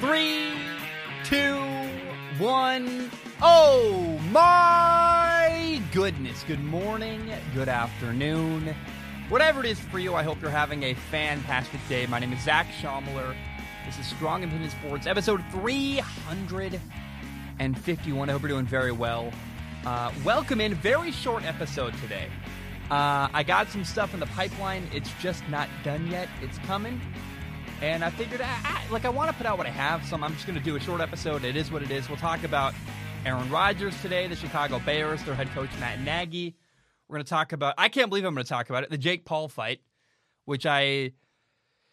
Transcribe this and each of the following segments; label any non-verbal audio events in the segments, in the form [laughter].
Three, two, one. Oh my goodness. Good morning, good afternoon. Whatever it is for you, I hope you're having a fantastic day. My name is Zach Schomler. This is Strong Opinion Sports, episode 351. I hope you're doing very well. Uh, welcome in. Very short episode today. Uh, I got some stuff in the pipeline. It's just not done yet. It's coming. And I figured, I, I, like, I want to put out what I have, so I'm just going to do a short episode. It is what it is. We'll talk about Aaron Rodgers today, the Chicago Bears, their head coach, Matt Nagy. We're going to talk about, I can't believe I'm going to talk about it, the Jake Paul fight, which I,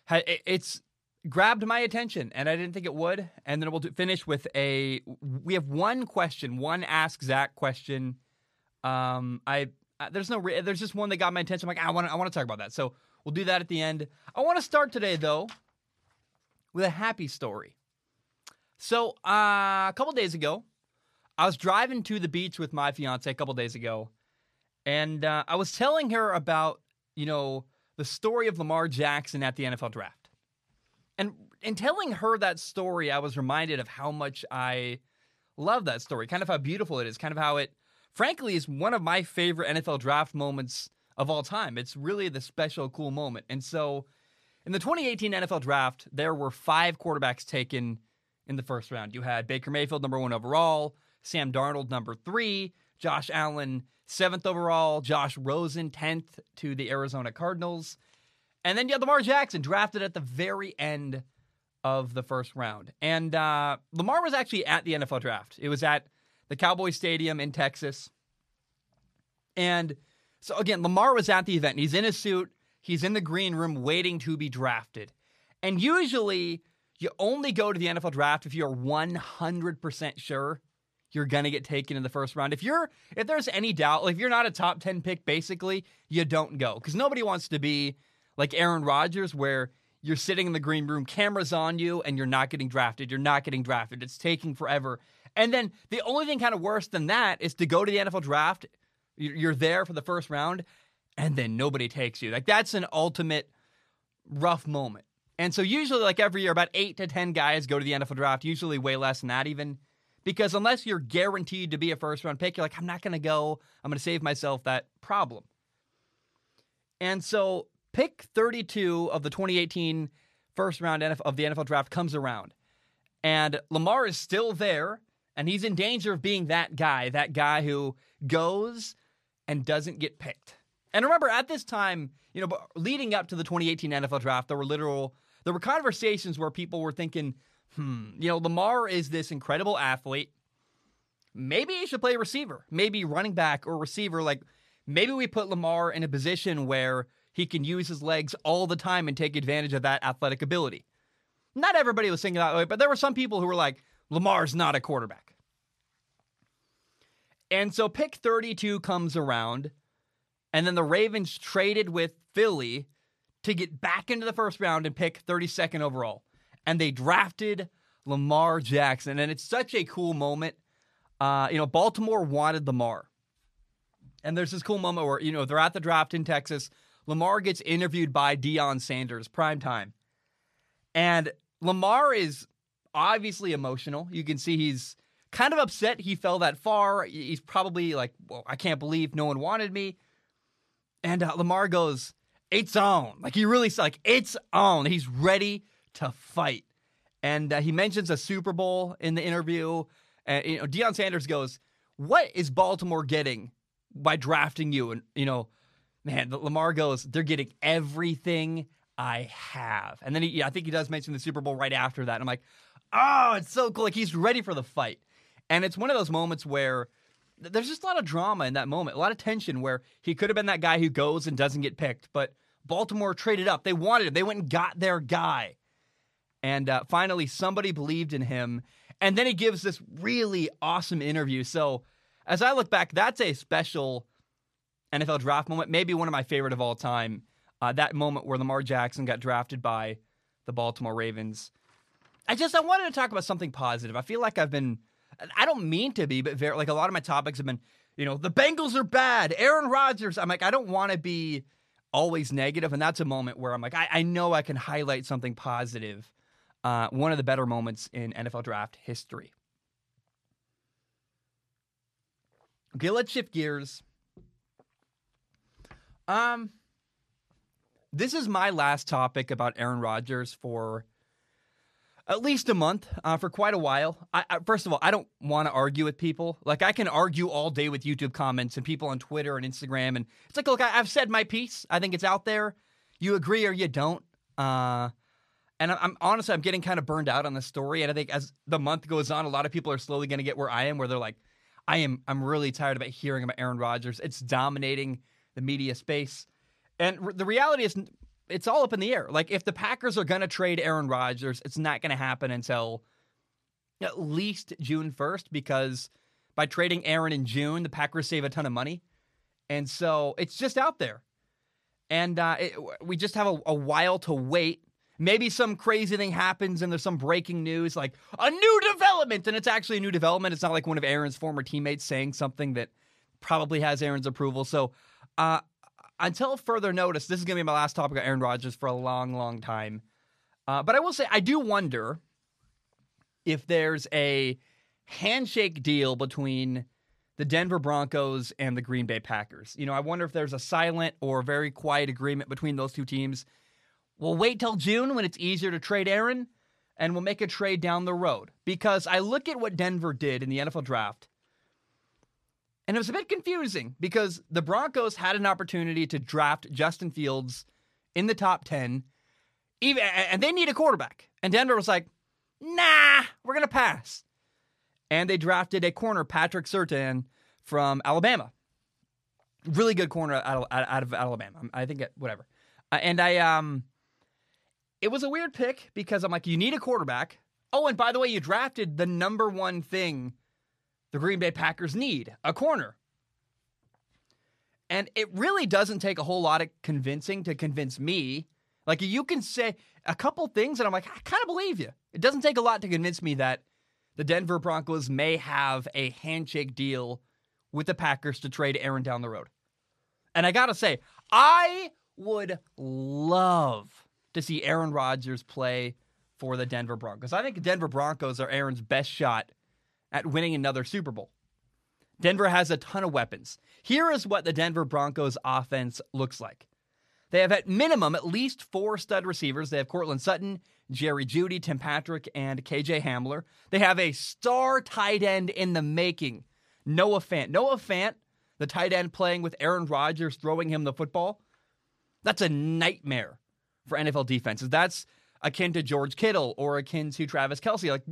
it's grabbed my attention, and I didn't think it would. And then we'll do, finish with a, we have one question, one Ask Zach question. Um, I, there's no, there's just one that got my attention. I'm like, I want I want to talk about that. So we'll do that at the end. I want to start today, though, with a happy story. So, uh, a couple days ago, I was driving to the beach with my fiance a couple days ago, and uh, I was telling her about, you know, the story of Lamar Jackson at the NFL draft. And in telling her that story, I was reminded of how much I love that story, kind of how beautiful it is, kind of how it, frankly, is one of my favorite NFL draft moments of all time. It's really the special, cool moment. And so, in the 2018 NFL draft, there were five quarterbacks taken in the first round. You had Baker Mayfield, number one overall, Sam Darnold, number three, Josh Allen, seventh overall, Josh Rosen, 10th to the Arizona Cardinals. And then you had Lamar Jackson, drafted at the very end of the first round. And uh, Lamar was actually at the NFL draft. It was at the Cowboy Stadium in Texas. And so, again, Lamar was at the event. He's in a suit. He's in the green room waiting to be drafted. And usually, you only go to the NFL draft if you're 100% sure you're going to get taken in the first round. If you're if there's any doubt, like if you're not a top 10 pick basically, you don't go cuz nobody wants to be like Aaron Rodgers where you're sitting in the green room, cameras on you and you're not getting drafted. You're not getting drafted. It's taking forever. And then the only thing kind of worse than that is to go to the NFL draft, you're there for the first round and then nobody takes you. Like that's an ultimate rough moment. And so usually like every year about 8 to 10 guys go to the NFL draft, usually way less than that even because unless you're guaranteed to be a first round pick, you're like I'm not going to go. I'm going to save myself that problem. And so pick 32 of the 2018 first round of the NFL draft comes around. And Lamar is still there and he's in danger of being that guy, that guy who goes and doesn't get picked. And remember, at this time, you know, leading up to the 2018 NFL draft, there were literal, there were conversations where people were thinking, hmm, you know, Lamar is this incredible athlete. Maybe he should play receiver, maybe running back or receiver. Like, maybe we put Lamar in a position where he can use his legs all the time and take advantage of that athletic ability. Not everybody was thinking that way, but there were some people who were like, Lamar's not a quarterback. And so pick 32 comes around. And then the Ravens traded with Philly to get back into the first round and pick 32nd overall. And they drafted Lamar Jackson. And it's such a cool moment. Uh, you know, Baltimore wanted Lamar. And there's this cool moment where, you know, they're at the draft in Texas. Lamar gets interviewed by Deion Sanders, prime time. And Lamar is obviously emotional. You can see he's kind of upset he fell that far. He's probably like, well, I can't believe no one wanted me. And uh, Lamar goes, "It's on!" Like he really like it's on. He's ready to fight. And uh, he mentions a Super Bowl in the interview. And you know, Deion Sanders goes, "What is Baltimore getting by drafting you?" And you know, man, Lamar goes, "They're getting everything I have." And then he, yeah, I think he does mention the Super Bowl right after that. And I'm like, "Oh, it's so cool! Like he's ready for the fight." And it's one of those moments where there's just a lot of drama in that moment, a lot of tension where he could have been that guy who goes and doesn't get picked, but Baltimore traded up. They wanted him. They went and got their guy. And uh, finally, somebody believed in him. And then he gives this really awesome interview. So, as I look back, that's a special NFL draft moment, maybe one of my favorite of all time. Uh, that moment where Lamar Jackson got drafted by the Baltimore Ravens. I just I wanted to talk about something positive. I feel like I've been I don't mean to be, but very like a lot of my topics have been, you know, the Bengals are bad. Aaron Rodgers. I'm like, I don't want to be always negative, and that's a moment where I'm like, I, I know I can highlight something positive Uh, one of the better moments in NFL draft history. Okay, let's shift gears. Um, this is my last topic about Aaron Rodgers for at least a month, uh, for quite a while. I, I, first of all, I don't want to argue with people. Like I can argue all day with YouTube comments and people on Twitter and Instagram, and it's like, look, I, have said my piece. I think it's out there. You agree or you don't. Uh, and I'm, I'm honestly, I'm getting kind of burned out on this story. And I think as the month goes on, a lot of people are slowly going to get where I am, where they're like, I am, I'm really tired about hearing about Aaron Rodgers. It's dominating the media space. And the reality is, it's all up in the air. Like if the Packers are going to trade Aaron Rodgers, it's not going to happen until at least June 1st because by trading Aaron in June, the Packers save a ton of money. And so it's just out there. And uh, it, we just have a, a while to wait. Maybe some crazy thing happens and there's some breaking news like a new development. And it's actually a new development. It's not like one of Aaron's former teammates saying something that probably has Aaron's approval. So uh, until further notice, this is going to be my last topic of Aaron Rodgers for a long, long time. Uh, but I will say, I do wonder if there's a handshake deal between the Denver Broncos and the Green Bay Packers. You know, I wonder if there's a silent or very quiet agreement between those two teams. We'll wait till June when it's easier to trade Aaron, and we'll make a trade down the road. Because I look at what Denver did in the NFL draft and it was a bit confusing because the Broncos had an opportunity to draft Justin Fields in the top 10, even, and they need a quarterback. And Denver was like, nah, we're going to pass. And they drafted a corner, Patrick Surtain from Alabama. Really good corner out of, out of Alabama. I think, it, whatever. Uh, and I, um, it was a weird pick because I'm like, you need a quarterback. Oh, and by the way, you drafted the number one thing the Green Bay Packers need a corner. And it really doesn't take a whole lot of convincing to convince me. Like you can say a couple things, and I'm like, I kind of believe you. It doesn't take a lot to convince me that the Denver Broncos may have a handshake deal with the Packers to trade Aaron down the road. And I got to say, I would love to see Aaron Rodgers play for the Denver Broncos. I think Denver Broncos are Aaron's best shot at winning another Super Bowl. Denver has a ton of weapons. Here is what the Denver Broncos offense looks like. They have at minimum at least four stud receivers. They have Courtland Sutton, Jerry Jeudy, Tim Patrick, and KJ Hamler. They have a star tight end in the making, Noah Fant. Noah Fant, the tight end playing with Aaron Rodgers throwing him the football, that's a nightmare for NFL defenses. That's akin to George Kittle or akin to Travis Kelce. Like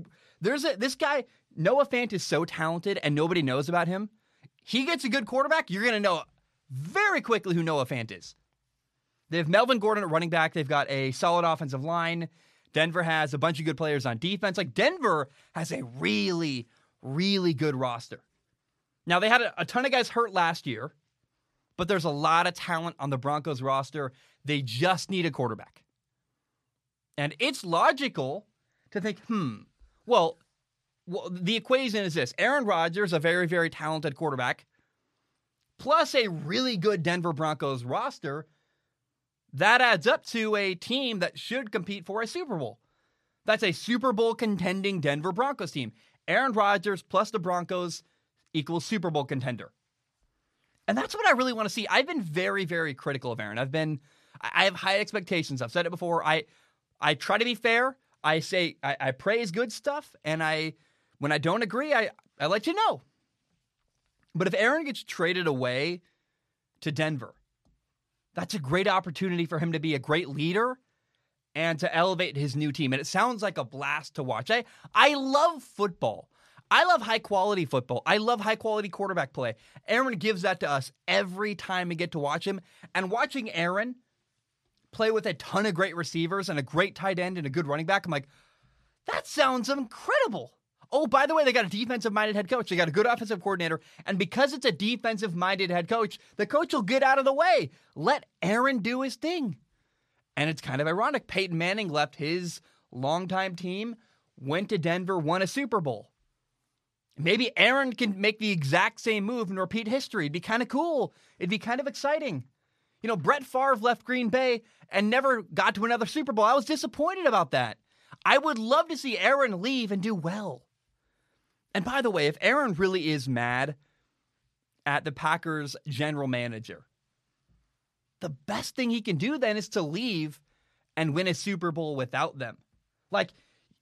there's a this guy Noah Fant is so talented and nobody knows about him. He gets a good quarterback, you're going to know very quickly who Noah Fant is. They have Melvin Gordon at running back. They've got a solid offensive line. Denver has a bunch of good players on defense. Like Denver has a really, really good roster. Now, they had a, a ton of guys hurt last year, but there's a lot of talent on the Broncos roster. They just need a quarterback. And it's logical to think, hmm, well, well, the equation is this Aaron Rodgers, a very, very talented quarterback, plus a really good Denver Broncos roster. That adds up to a team that should compete for a Super Bowl. That's a Super Bowl contending Denver Broncos team. Aaron Rodgers plus the Broncos equals Super Bowl contender. And that's what I really want to see. I've been very, very critical of Aaron. I've been, I have high expectations. I've said it before. I, I try to be fair. I say I, I praise good stuff, and I when I don't agree, I, I let you know. But if Aaron gets traded away to Denver, that's a great opportunity for him to be a great leader and to elevate his new team. And it sounds like a blast to watch. I, I love football. I love high quality football. I love high quality quarterback play. Aaron gives that to us every time we get to watch him. And watching Aaron play with a ton of great receivers and a great tight end and a good running back, I'm like, that sounds incredible. Oh, by the way, they got a defensive minded head coach. They got a good offensive coordinator. And because it's a defensive minded head coach, the coach will get out of the way. Let Aaron do his thing. And it's kind of ironic. Peyton Manning left his longtime team, went to Denver, won a Super Bowl. Maybe Aaron can make the exact same move and repeat history. It'd be kind of cool. It'd be kind of exciting. You know, Brett Favre left Green Bay and never got to another Super Bowl. I was disappointed about that. I would love to see Aaron leave and do well. And by the way, if Aaron really is mad at the Packers general manager, the best thing he can do then is to leave and win a Super Bowl without them. Like,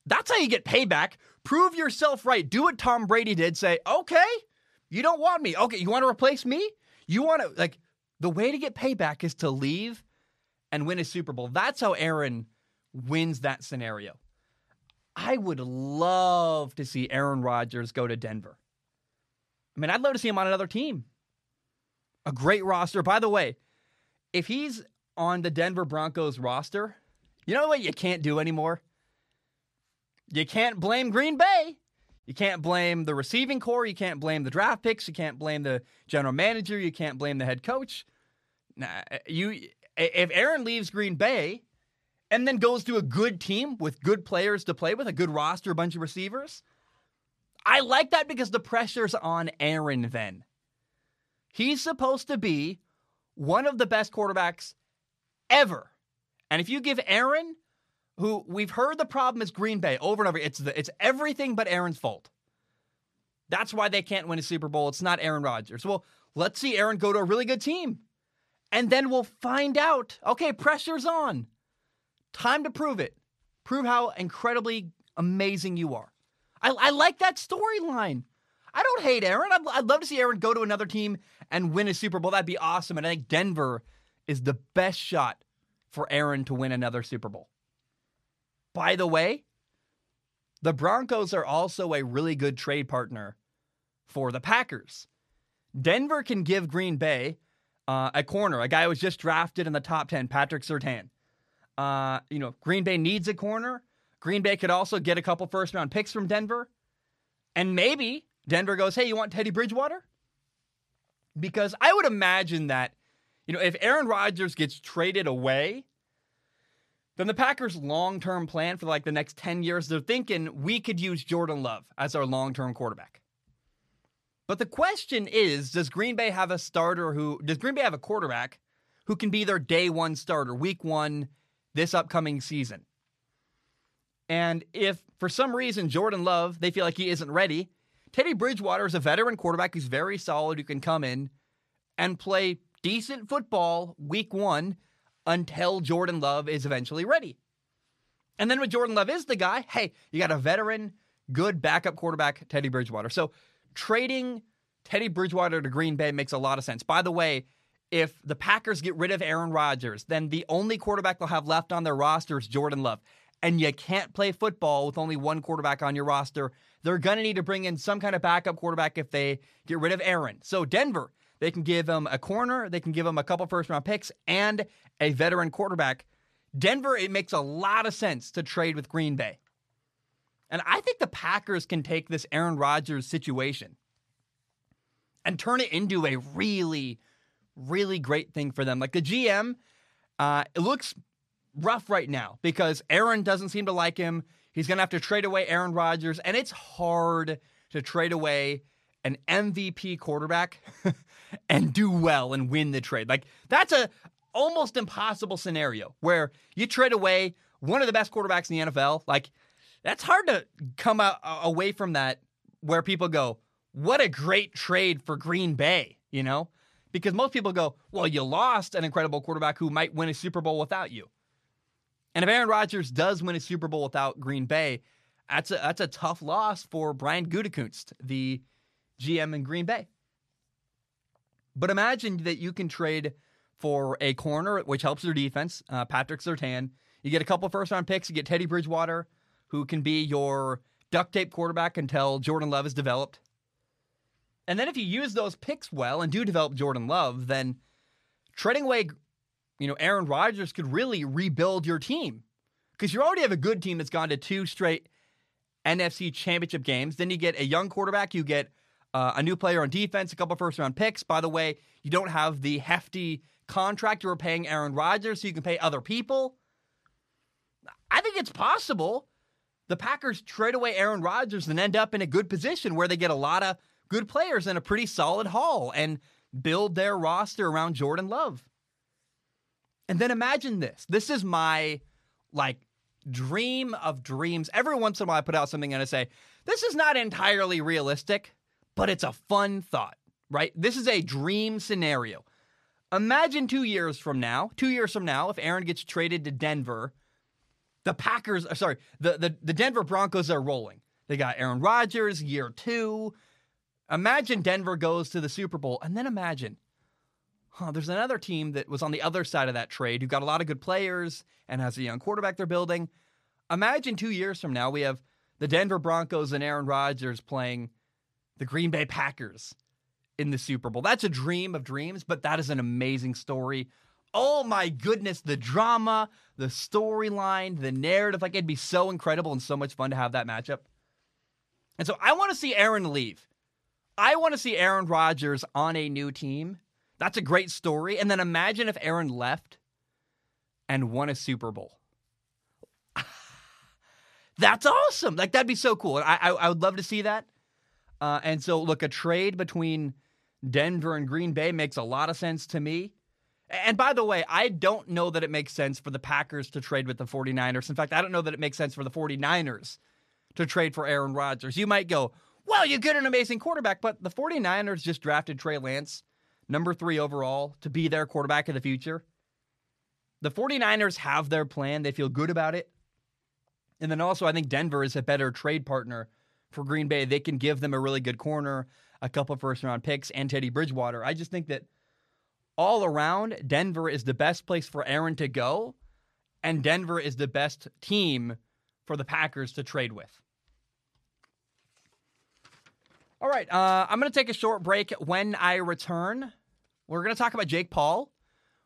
that's how you get payback. Prove yourself right. Do what Tom Brady did. Say, okay, you don't want me. Okay, you want to replace me? You want to, like, the way to get payback is to leave and win a Super Bowl. That's how Aaron wins that scenario. I would love to see Aaron Rodgers go to Denver. I mean, I'd love to see him on another team. A great roster. By the way, if he's on the Denver Broncos roster, you know what you can't do anymore? You can't blame Green Bay. You can't blame the receiving corps. You can't blame the draft picks. You can't blame the general manager. You can't blame the head coach. Nah, you if Aaron leaves Green Bay and then goes to a good team with good players to play with, a good roster, a bunch of receivers, I like that because the pressure's on Aaron then. He's supposed to be one of the best quarterbacks ever. And if you give Aaron, who we've heard the problem is Green Bay over and over, it's the, it's everything but Aaron's fault. That's why they can't win a Super Bowl. It's not Aaron Rodgers. Well, let's see Aaron go to a really good team. And then we'll find out. Okay, pressure's on. Time to prove it. Prove how incredibly amazing you are. I, I like that storyline. I don't hate Aaron. I'd, I'd love to see Aaron go to another team and win a Super Bowl. That'd be awesome. And I think Denver is the best shot for Aaron to win another Super Bowl. By the way, the Broncos are also a really good trade partner for the Packers. Denver can give Green Bay uh, a corner, a guy who was just drafted in the top 10, Patrick Surtain. Uh, you know, Green Bay needs a corner. Green Bay could also get a couple first round picks from Denver. And maybe Denver goes, hey, you want Teddy Bridgewater? Because I would imagine that, you know, if Aaron Rodgers gets traded away, then the Packers' long term plan for like the next 10 years, they're thinking we could use Jordan Love as our long term quarterback. But the question is does Green Bay have a starter who, does Green Bay have a quarterback who can be their day one starter, week one, this upcoming season? And if for some reason Jordan Love, they feel like he isn't ready, Teddy Bridgewater is a veteran quarterback who's very solid, who can come in and play decent football week one until Jordan Love is eventually ready. And then when Jordan Love is the guy, hey, you got a veteran, good backup quarterback, Teddy Bridgewater. So trading Teddy Bridgewater to Green Bay makes a lot of sense. By the way, if the Packers get rid of Aaron Rodgers, then the only quarterback they'll have left on their roster is Jordan Love. And you can't play football with only one quarterback on your roster. They're going to need to bring in some kind of backup quarterback if they get rid of Aaron. So, Denver, they can give him a corner, they can give him a couple first round picks, and a veteran quarterback. Denver, it makes a lot of sense to trade with Green Bay. And I think the Packers can take this Aaron Rodgers situation and turn it into a really, really great thing for them. Like the GM, uh, it looks rough right now because Aaron doesn't seem to like him. He's going to have to trade away Aaron Rodgers, and it's hard to trade away an MVP quarterback [laughs] and do well and win the trade. Like that's a almost impossible scenario where you trade away one of the best quarterbacks in the NFL. Like that's hard to come out, away from that where people go, "What a great trade for Green Bay," you know? Because most people go, "Well, you lost an incredible quarterback who might win a Super Bowl without you." And if Aaron Rodgers does win a Super Bowl without Green Bay, that's a that's a tough loss for Brian Gutekunst, the GM in Green Bay. But imagine that you can trade for a corner, which helps their defense, uh, Patrick Surtain. You get a couple first round picks. You get Teddy Bridgewater, who can be your duct tape quarterback until Jordan Love is developed. And then if you use those picks well and do develop Jordan Love, then trading away you know, Aaron Rodgers could really rebuild your team because you already have a good team that's gone to two straight NFC championship games. Then you get a young quarterback, you get uh, a new player on defense, a couple first round picks. By the way, you don't have the hefty contract you were paying Aaron Rodgers, so you can pay other people. I think it's possible the Packers trade away Aaron Rodgers and end up in a good position where they get a lot of good players in a pretty solid haul and build their roster around Jordan Love. And then imagine this. This is my like dream of dreams. Every once in a while, I put out something and I say, this is not entirely realistic, but it's a fun thought, right? This is a dream scenario. Imagine two years from now, two years from now, if Aaron gets traded to Denver, the Packers, uh, sorry, the, the, the Denver Broncos are rolling. They got Aaron Rodgers, year two. Imagine Denver goes to the Super Bowl, and then imagine huh, there's another team that was on the other side of that trade who got a lot of good players and has a young quarterback they're building. Imagine two years from now, we have the Denver Broncos and Aaron Rodgers playing the Green Bay Packers in the Super Bowl. That's a dream of dreams, but that is an amazing story. Oh my goodness, the drama, the storyline, the narrative. Like, it'd be so incredible and so much fun to have that matchup. And so I want to see Aaron leave. I want to see Aaron Rodgers on a new team that's a great story. And then imagine if Aaron left and won a Super Bowl. [laughs] That's awesome. Like that'd be so cool. I I, I would love to see that. Uh, and so, look, a trade between Denver and Green Bay makes a lot of sense to me. And by the way, I don't know that it makes sense for the Packers to trade with the 49ers. In fact, I don't know that it makes sense for the 49ers to trade for Aaron Rodgers. You might go, well, you get an amazing quarterback, but the 49ers just drafted Trey Lance number three overall, to be their quarterback of the future. The 49ers have their plan. They feel good about it. And then also, I think Denver is a better trade partner for Green Bay. They can give them a really good corner, a couple first round picks, and Teddy Bridgewater. I just think that all around, Denver is the best place for Aaron to go, and Denver is the best team for the Packers to trade with. All right, uh, I'm going to take a short break. When I return, we're going to talk about Jake Paul.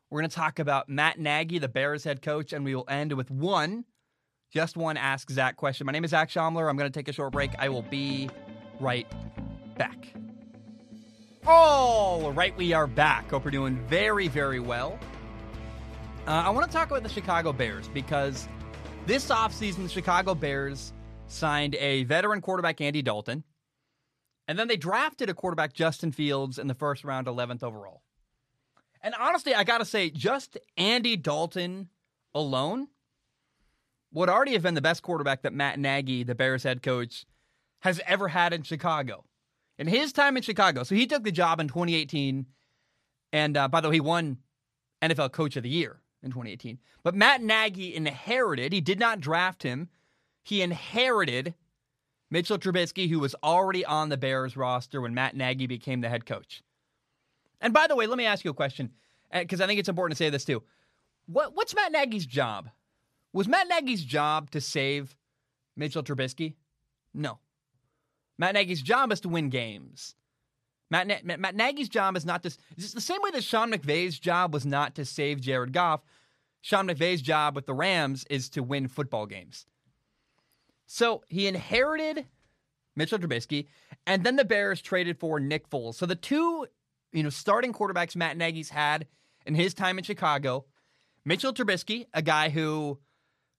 We're going to talk about Matt Nagy, the Bears head coach, and we will end with one, just one Ask Zach question. My name is Zach Schaumler. I'm going to take a short break. I will be right back. All right, we are back. Hope we're doing very, very well. Uh, I want to talk about the Chicago Bears because this offseason, the Chicago Bears signed a veteran quarterback, Andy Dalton. And then they drafted a quarterback, Justin Fields, in the first round, 11th overall. And honestly, I got to say, just Andy Dalton alone would already have been the best quarterback that Matt Nagy, the Bears head coach, has ever had in Chicago. In his time in Chicago, so he took the job in 2018. And uh, by the way, he won NFL Coach of the Year in 2018. But Matt Nagy inherited, he did not draft him, he inherited Mitchell Trubisky, who was already on the Bears roster when Matt Nagy became the head coach. And by the way, let me ask you a question, eh, because I think it's important to say this too. What, what's Matt Nagy's job? Was Matt Nagy's job to save Mitchell Trubisky? No. Matt Nagy's job is to win games. Matt, Matt, Matt Nagy's job is not to. It's the same way that Sean McVay's job was not to save Jared Goff. Sean McVay's job with the Rams is to win football games. So he inherited Mitchell Trubisky, and then the Bears traded for Nick Foles. So the two, you know, starting quarterbacks Matt Nagy's had in his time in Chicago, Mitchell Trubisky, a guy who,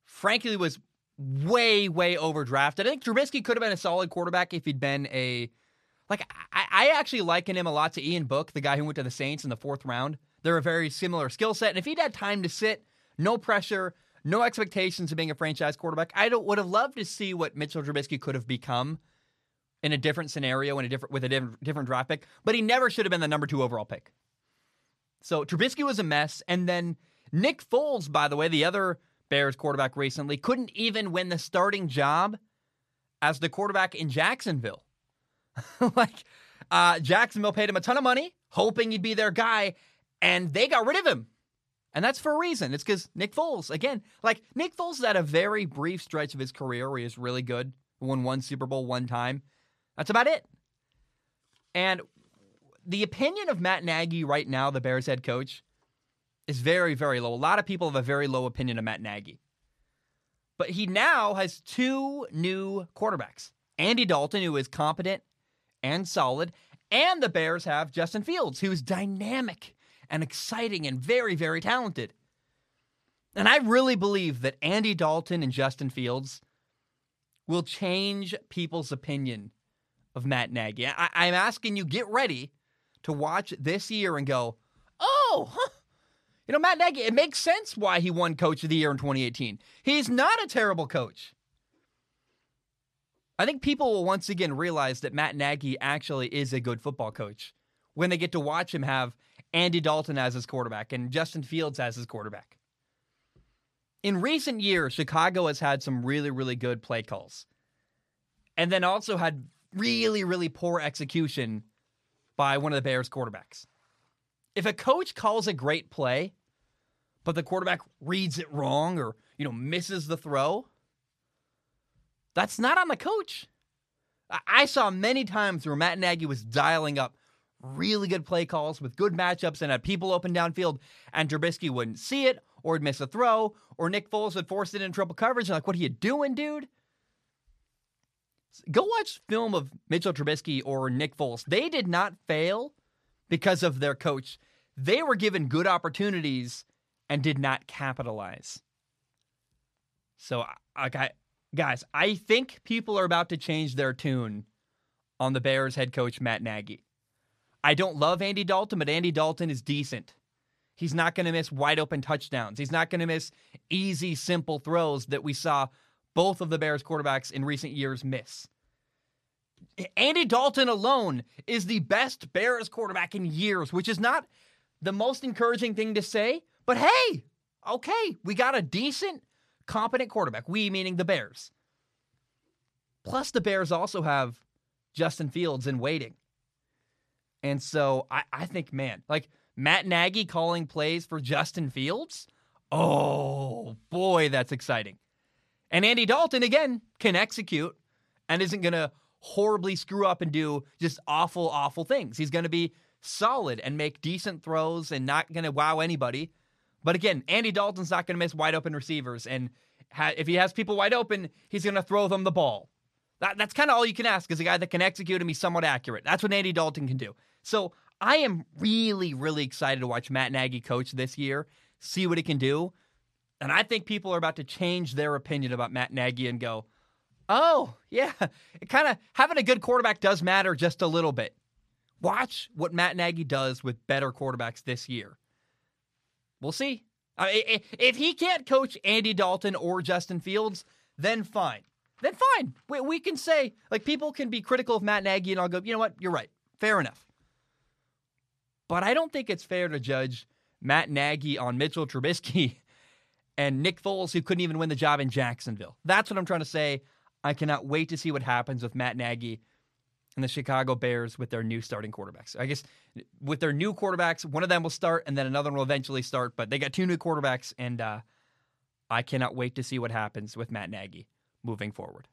frankly, was way, way overdrafted. I think Trubisky could have been a solid quarterback if he'd been a like I, I actually liken him a lot to Ian Book, the guy who went to the Saints in the fourth round. They're a very similar skill set, and if he'd had time to sit, no pressure, no expectations of being a franchise quarterback. I would have loved to see what Mitchell Trubisky could have become in a different scenario in a different with a different, different draft pick, but he never should have been the number two overall pick. So Trubisky was a mess, and then Nick Foles, by the way, the other Bears quarterback recently, couldn't even win the starting job as the quarterback in Jacksonville. [laughs] like uh, Jacksonville paid him a ton of money, hoping he'd be their guy, and they got rid of him and that's for a reason. It's because Nick Foles, again, like Nick Foles had a very brief stretch of his career where he was really good, won one Super Bowl one time. That's about it. And the opinion of Matt Nagy right now, the Bears head coach, is very, very low. A lot of people have a very low opinion of Matt Nagy. But he now has two new quarterbacks Andy Dalton, who is competent and solid, and the Bears have Justin Fields, who's dynamic and exciting and very, very talented. And I really believe that Andy Dalton and Justin Fields will change people's opinion of Matt Nagy. I, am asking you, get ready to watch this year and go, oh, huh, You know, Matt Nagy, it makes sense why he won Coach of the Year in 2018. He's not a terrible coach. I think people will once again realize that Matt Nagy actually is a good football coach when they get to watch him have Andy Dalton as his quarterback and Justin Fields as his quarterback. In recent years, Chicago has had some really, really good play calls and then also had really, really poor execution by one of the Bears quarterbacks. If a coach calls a great play, but the quarterback reads it wrong or, you know, misses the throw, that's not on the coach. I saw many times where Matt Nagy was dialing up really good play calls with good matchups and had people open downfield, and Trubisky wouldn't see it or would miss a throw, or Nick Foles would force it in triple coverage. And like, what are you doing, dude? Go watch film of Mitchell Trubisky or Nick Foles. They did not fail because of their coach. They were given good opportunities and did not capitalize. So, okay, guys, I think people are about to change their tune on the Bears head coach Matt Nagy. I don't love Andy Dalton, but Andy Dalton is decent. He's not going to miss wide open touchdowns. He's not going to miss easy, simple throws that we saw both of the Bears quarterbacks in recent years miss. Andy Dalton alone is the best Bears quarterback in years, which is not the most encouraging thing to say, but hey, okay, we got a decent, competent quarterback. We meaning the Bears. Plus, the Bears also have Justin Fields in waiting. And so I, I think, man, like Matt Nagy calling plays for Justin Fields. Oh boy, that's exciting. And Andy Dalton, again, can execute and isn't going to horribly screw up and do just awful, awful things. He's going to be solid and make decent throws and not going to wow anybody. But again, Andy Dalton's not going to miss wide open receivers. And ha- if he has people wide open, he's going to throw them the ball. That, that's kind of all you can ask is a guy that can execute and be somewhat accurate. That's what Andy Dalton can do. So I am really, really excited to watch Matt Nagy coach this year, see what he can do. And I think people are about to change their opinion about Matt Nagy and go, oh, yeah, it kind of having a good quarterback does matter just a little bit. Watch what Matt Nagy does with better quarterbacks this year. We'll see. if he can't coach Andy Dalton or Justin Fields, then fine. Then fine. We, we can say, like, people can be critical of Matt Nagy, and I'll go, you know what? You're right. Fair enough. But I don't think it's fair to judge Matt Nagy on Mitchell Trubisky [laughs] and Nick Foles, who couldn't even win the job in Jacksonville. That's what I'm trying to say. I cannot wait to see what happens with Matt Nagy and the Chicago Bears with their new starting quarterbacks. I guess with their new quarterbacks, one of them will start and then another one will eventually start, but they got two new quarterbacks, and uh, I cannot wait to see what happens with Matt Nagy moving forward.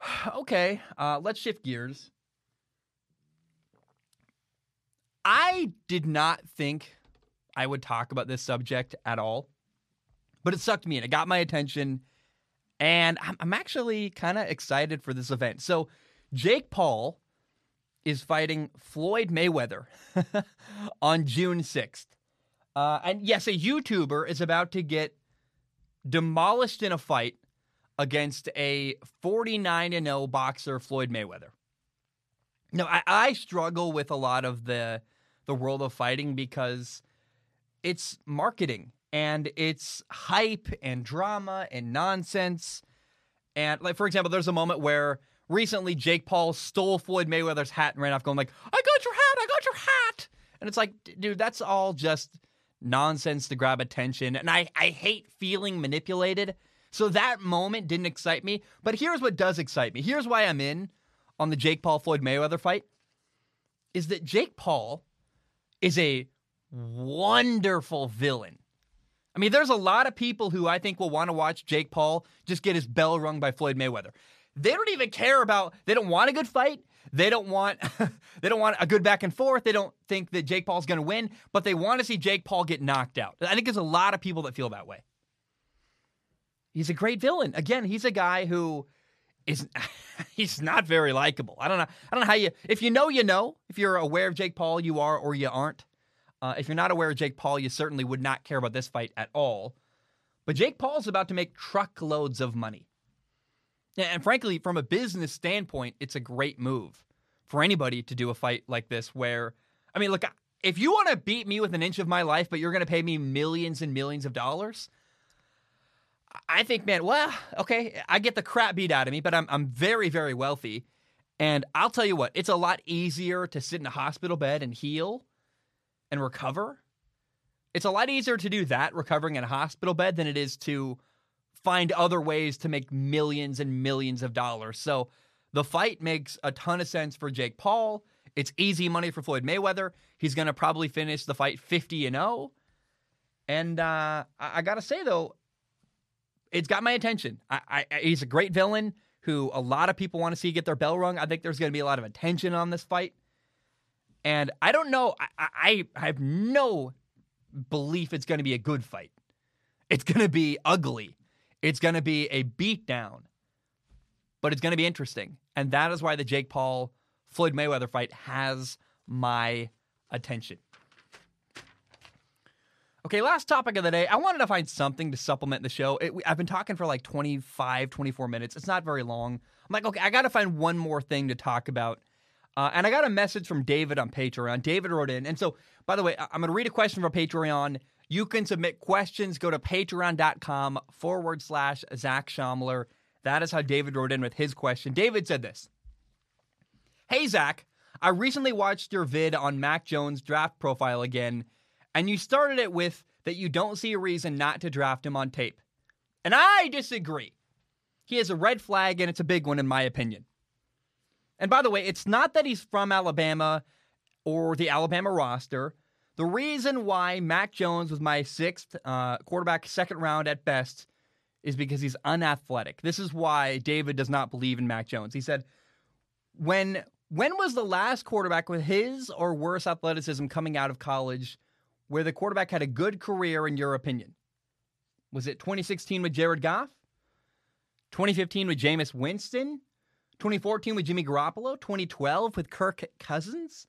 [sighs] okay, uh, let's shift gears. I did not think I would talk about this subject at all, but it sucked me in. It got my attention, and I'm, I'm actually kind of excited for this event. So, Jake Paul is fighting Floyd Mayweather [laughs] on June 6th. Uh, and yes, a YouTuber is about to get demolished in a fight against a 49 0 boxer, Floyd Mayweather. Now, I, I struggle with a lot of the the world of fighting because it's marketing and it's hype and drama and nonsense. And like for example, there's a moment where recently Jake Paul stole Floyd Mayweather's hat and ran off going like, "I got your hat, I got your hat." And it's like, dude, that's all just nonsense to grab attention. And I I hate feeling manipulated. So that moment didn't excite me, but here's what does excite me. Here's why I'm in on the Jake Paul Floyd Mayweather fight is that Jake Paul is a wonderful villain. I mean, there's a lot of people who I think will want to watch Jake Paul just get his bell rung by Floyd Mayweather. They don't even care about they don't want a good fight. They don't want [laughs] they don't want a good back and forth. They don't think that Jake Paul's going to win, but they want to see Jake Paul get knocked out. I think there's a lot of people that feel that way. He's a great villain. Again, he's a guy who is [laughs] he's not very likable. I don't know. I don't know how you. If you know, you know. If you're aware of Jake Paul, you are or you aren't. Uh, if you're not aware of Jake Paul, you certainly would not care about this fight at all. But Jake Paul's about to make truckloads of money. And frankly, from a business standpoint, it's a great move for anybody to do a fight like this where, I mean, look, if you want to beat me with an inch of my life, but you're going to pay me millions and millions of dollars, I think, man, well, okay, I get the crap beat out of me, but I'm, I'm very, very wealthy. And I'll tell you what, it's a lot easier to sit in a hospital bed and heal and recover. It's a lot easier to do that recovering in a hospital bed than it is to find other ways to make millions and millions of dollars. So the fight makes a ton of sense for Jake Paul. It's easy money for Floyd Mayweather. He's going to probably finish the fight 50 and 0. And uh, I, I got to say, though, it's got my attention. I, I, he's a great villain who a lot of people want to see get their bell rung. I think there's going to be a lot of attention on this fight. And I don't know. I, I, I have no belief it's going to be a good fight. It's going to be ugly. It's going to be a beatdown. But it's going to be interesting. And that is why the Jake Paul Floyd Mayweather fight has my attention. Okay, last topic of the day. I wanted to find something to supplement the show. It, I've been talking for like 25, 24 minutes. It's not very long. I'm like, okay, I got to find one more thing to talk about. Uh, and I got a message from David on Patreon. David wrote in. And so, by the way, I'm going to read a question from Patreon. You can submit questions. Go to patreon.com forward slash Zach Shomler. That is how David wrote in with his question. David said this Hey, Zach, I recently watched your vid on Mac Jones' draft profile again, and you started it with that you don't see a reason not to draft him on tape. And I disagree. He has a red flag, and it's a big one, in my opinion. And by the way, it's not that he's from Alabama or the Alabama roster. The reason why Mac Jones was my sixth uh, quarterback, second round at best, is because he's unathletic. This is why David does not believe in Mac Jones. He said, when when was the last quarterback with his or worse athleticism coming out of college where the quarterback had a good career, in your opinion? Was it 2016 with Jared Goff? 2015 with Jameis Winston? 2014 with Jimmy Garoppolo? 2012 with Kirk Cousins?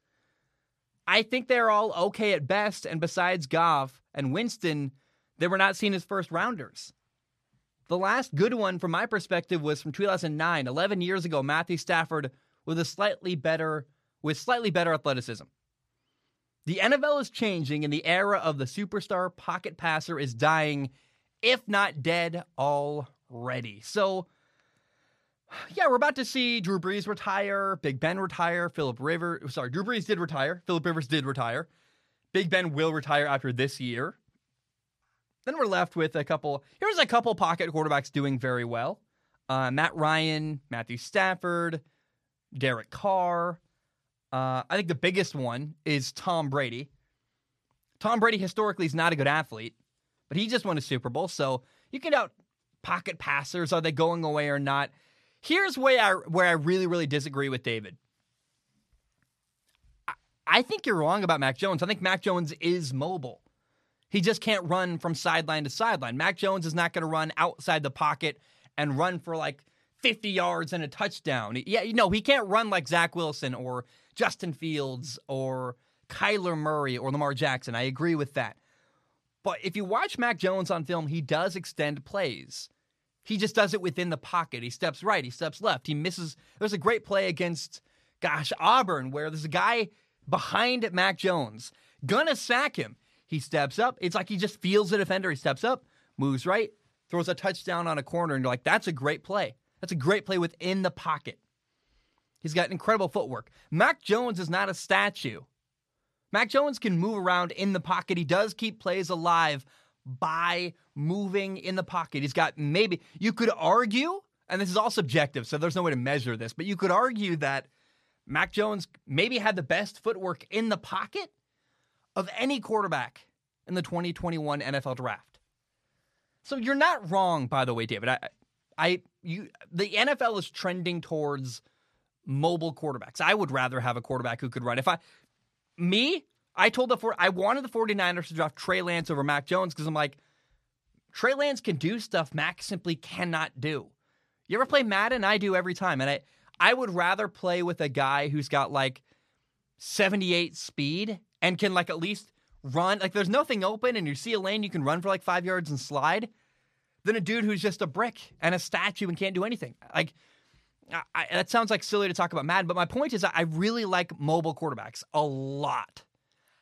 I think they're all okay at best, and besides Goff and Winston, they were not seen as first rounders. The last good one, from my perspective, was from 2009, 11 years ago. Matthew Stafford with a slightly better with slightly better athleticism. The NFL is changing and the era of the superstar pocket passer is dying, if not dead already. So yeah, we're about to see Drew Brees retire, Big Ben retire, Philip Rivers. Sorry, Drew Brees did retire. Philip Rivers did retire. Big Ben will retire after this year. Then we're left with a couple. Here's a couple pocket quarterbacks doing very well: uh, Matt Ryan, Matthew Stafford, Derek Carr. Uh, I think the biggest one is Tom Brady. Tom Brady historically is not a good athlete, but he just won a Super Bowl. So you can doubt pocket passers. Are they going away or not? Here's where I, where I really, really disagree with David. I, I think you're wrong about Mac Jones. I think Mac Jones is mobile. He just can't run from sideline to sideline. Mac Jones is not going to run outside the pocket and run for like 50 yards and a touchdown. Yeah, you know, he can't run like Zach Wilson or Justin Fields or Kyler Murray or Lamar Jackson. I agree with that. But if you watch Mac Jones on film, he does extend plays. He just does it within the pocket. He steps right, he steps left. He misses. There's a great play against, gosh, Auburn, where there's a guy behind Mac Jones, gonna sack him. He steps up. It's like he just feels the defender. He steps up, moves right, throws a touchdown on a corner, and you're like, that's a great play. That's a great play within the pocket. He's got incredible footwork. Mac Jones is not a statue. Mac Jones can move around in the pocket. He does keep plays alive by moving in the pocket. He's got maybe, you could argue, and this is all subjective, so there's no way to measure this, but you could argue that Mac Jones maybe had the best footwork in the pocket of any quarterback in the 2021 NFL draft. So you're not wrong, by the way, David. I, I you the NFL is trending towards mobile quarterbacks. I would rather have a quarterback who could run. If I me, I told the four I wanted the 49ers to draft Trey Lance over Mac Jones because I'm like, Trey Lance can do stuff Mac simply cannot do. You ever play Madden? I do every time. And I I would rather play with a guy who's got like 78 speed and can like at least run. Like there's nothing open and you see a lane you can run for like five yards and slide than a dude who's just a brick and a statue and can't do anything. Like, I, that sounds like silly to talk about Madden, but my point is I really like mobile quarterbacks a lot.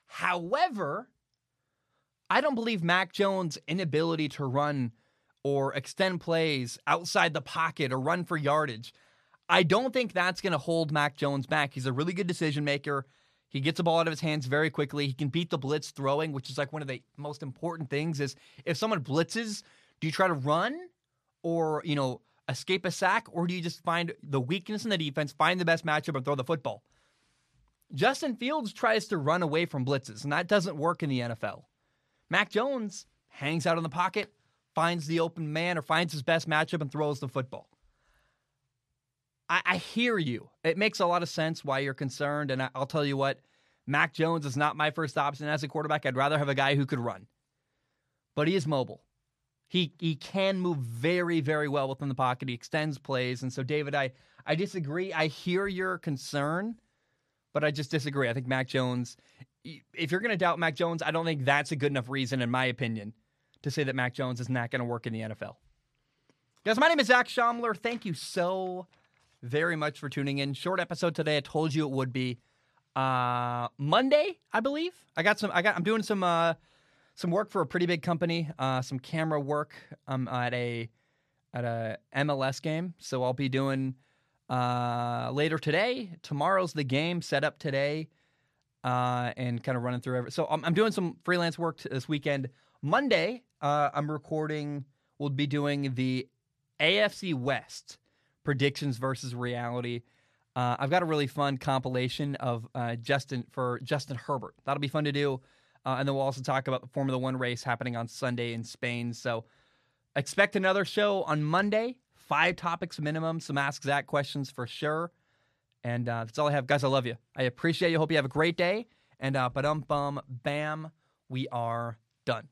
However, I don't believe Mac Jones' inability to run or extend plays outside the pocket or run for yardage. I don't think that's going to hold Mac Jones back. He's a really good decision maker. He gets the ball out of his hands very quickly. He can beat the blitz throwing, which is like one of the most important things is if someone blitzes, do you try to run or, you know, escape a sack or do you just find the weakness in the defense, find the best matchup and throw the football? Justin Fields tries to run away from blitzes, and that doesn't work in the NFL. Mac Jones hangs out in the pocket, finds the open man or finds his best matchup and throws the football. I, I hear you. It makes a lot of sense why you're concerned. And I, I'll tell you what, Mac Jones is not my first option as a quarterback. I'd rather have a guy who could run, but he is mobile. He he can move very very well within the pocket. He extends plays, and so David, I I disagree. I hear your concern, but I just disagree. I think Mac Jones. If you're going to doubt Mac Jones, I don't think that's a good enough reason, in my opinion, to say that Mac Jones is not going to work in the NFL. Guys, my name is Zac Shomler. Thank you so very much for tuning in. Short episode today. I told you it would be uh, Monday, I believe. I got some. I got. I'm doing some uh, some work for a pretty big company. Uh, some camera work I'm at a at a MLS game. So I'll be doing uh, later today. Tomorrow's the game set up today, uh, and kind of running through every. So I'm, I'm doing some freelance work this weekend. Monday, uh, I'm recording. We'll be doing the AFC West predictions versus reality. Uh, I've got a really fun compilation of uh, Justin for Justin Herbert. That'll be fun to do, uh, and then we'll also talk about the Formula One race happening on Sunday in Spain. So expect another show on Monday. Five topics minimum, some Ask Zac questions for sure. And uh, that's all I have, guys. I love you. I appreciate you. Hope you have a great day. And uh, ba dum bum bam, we are done.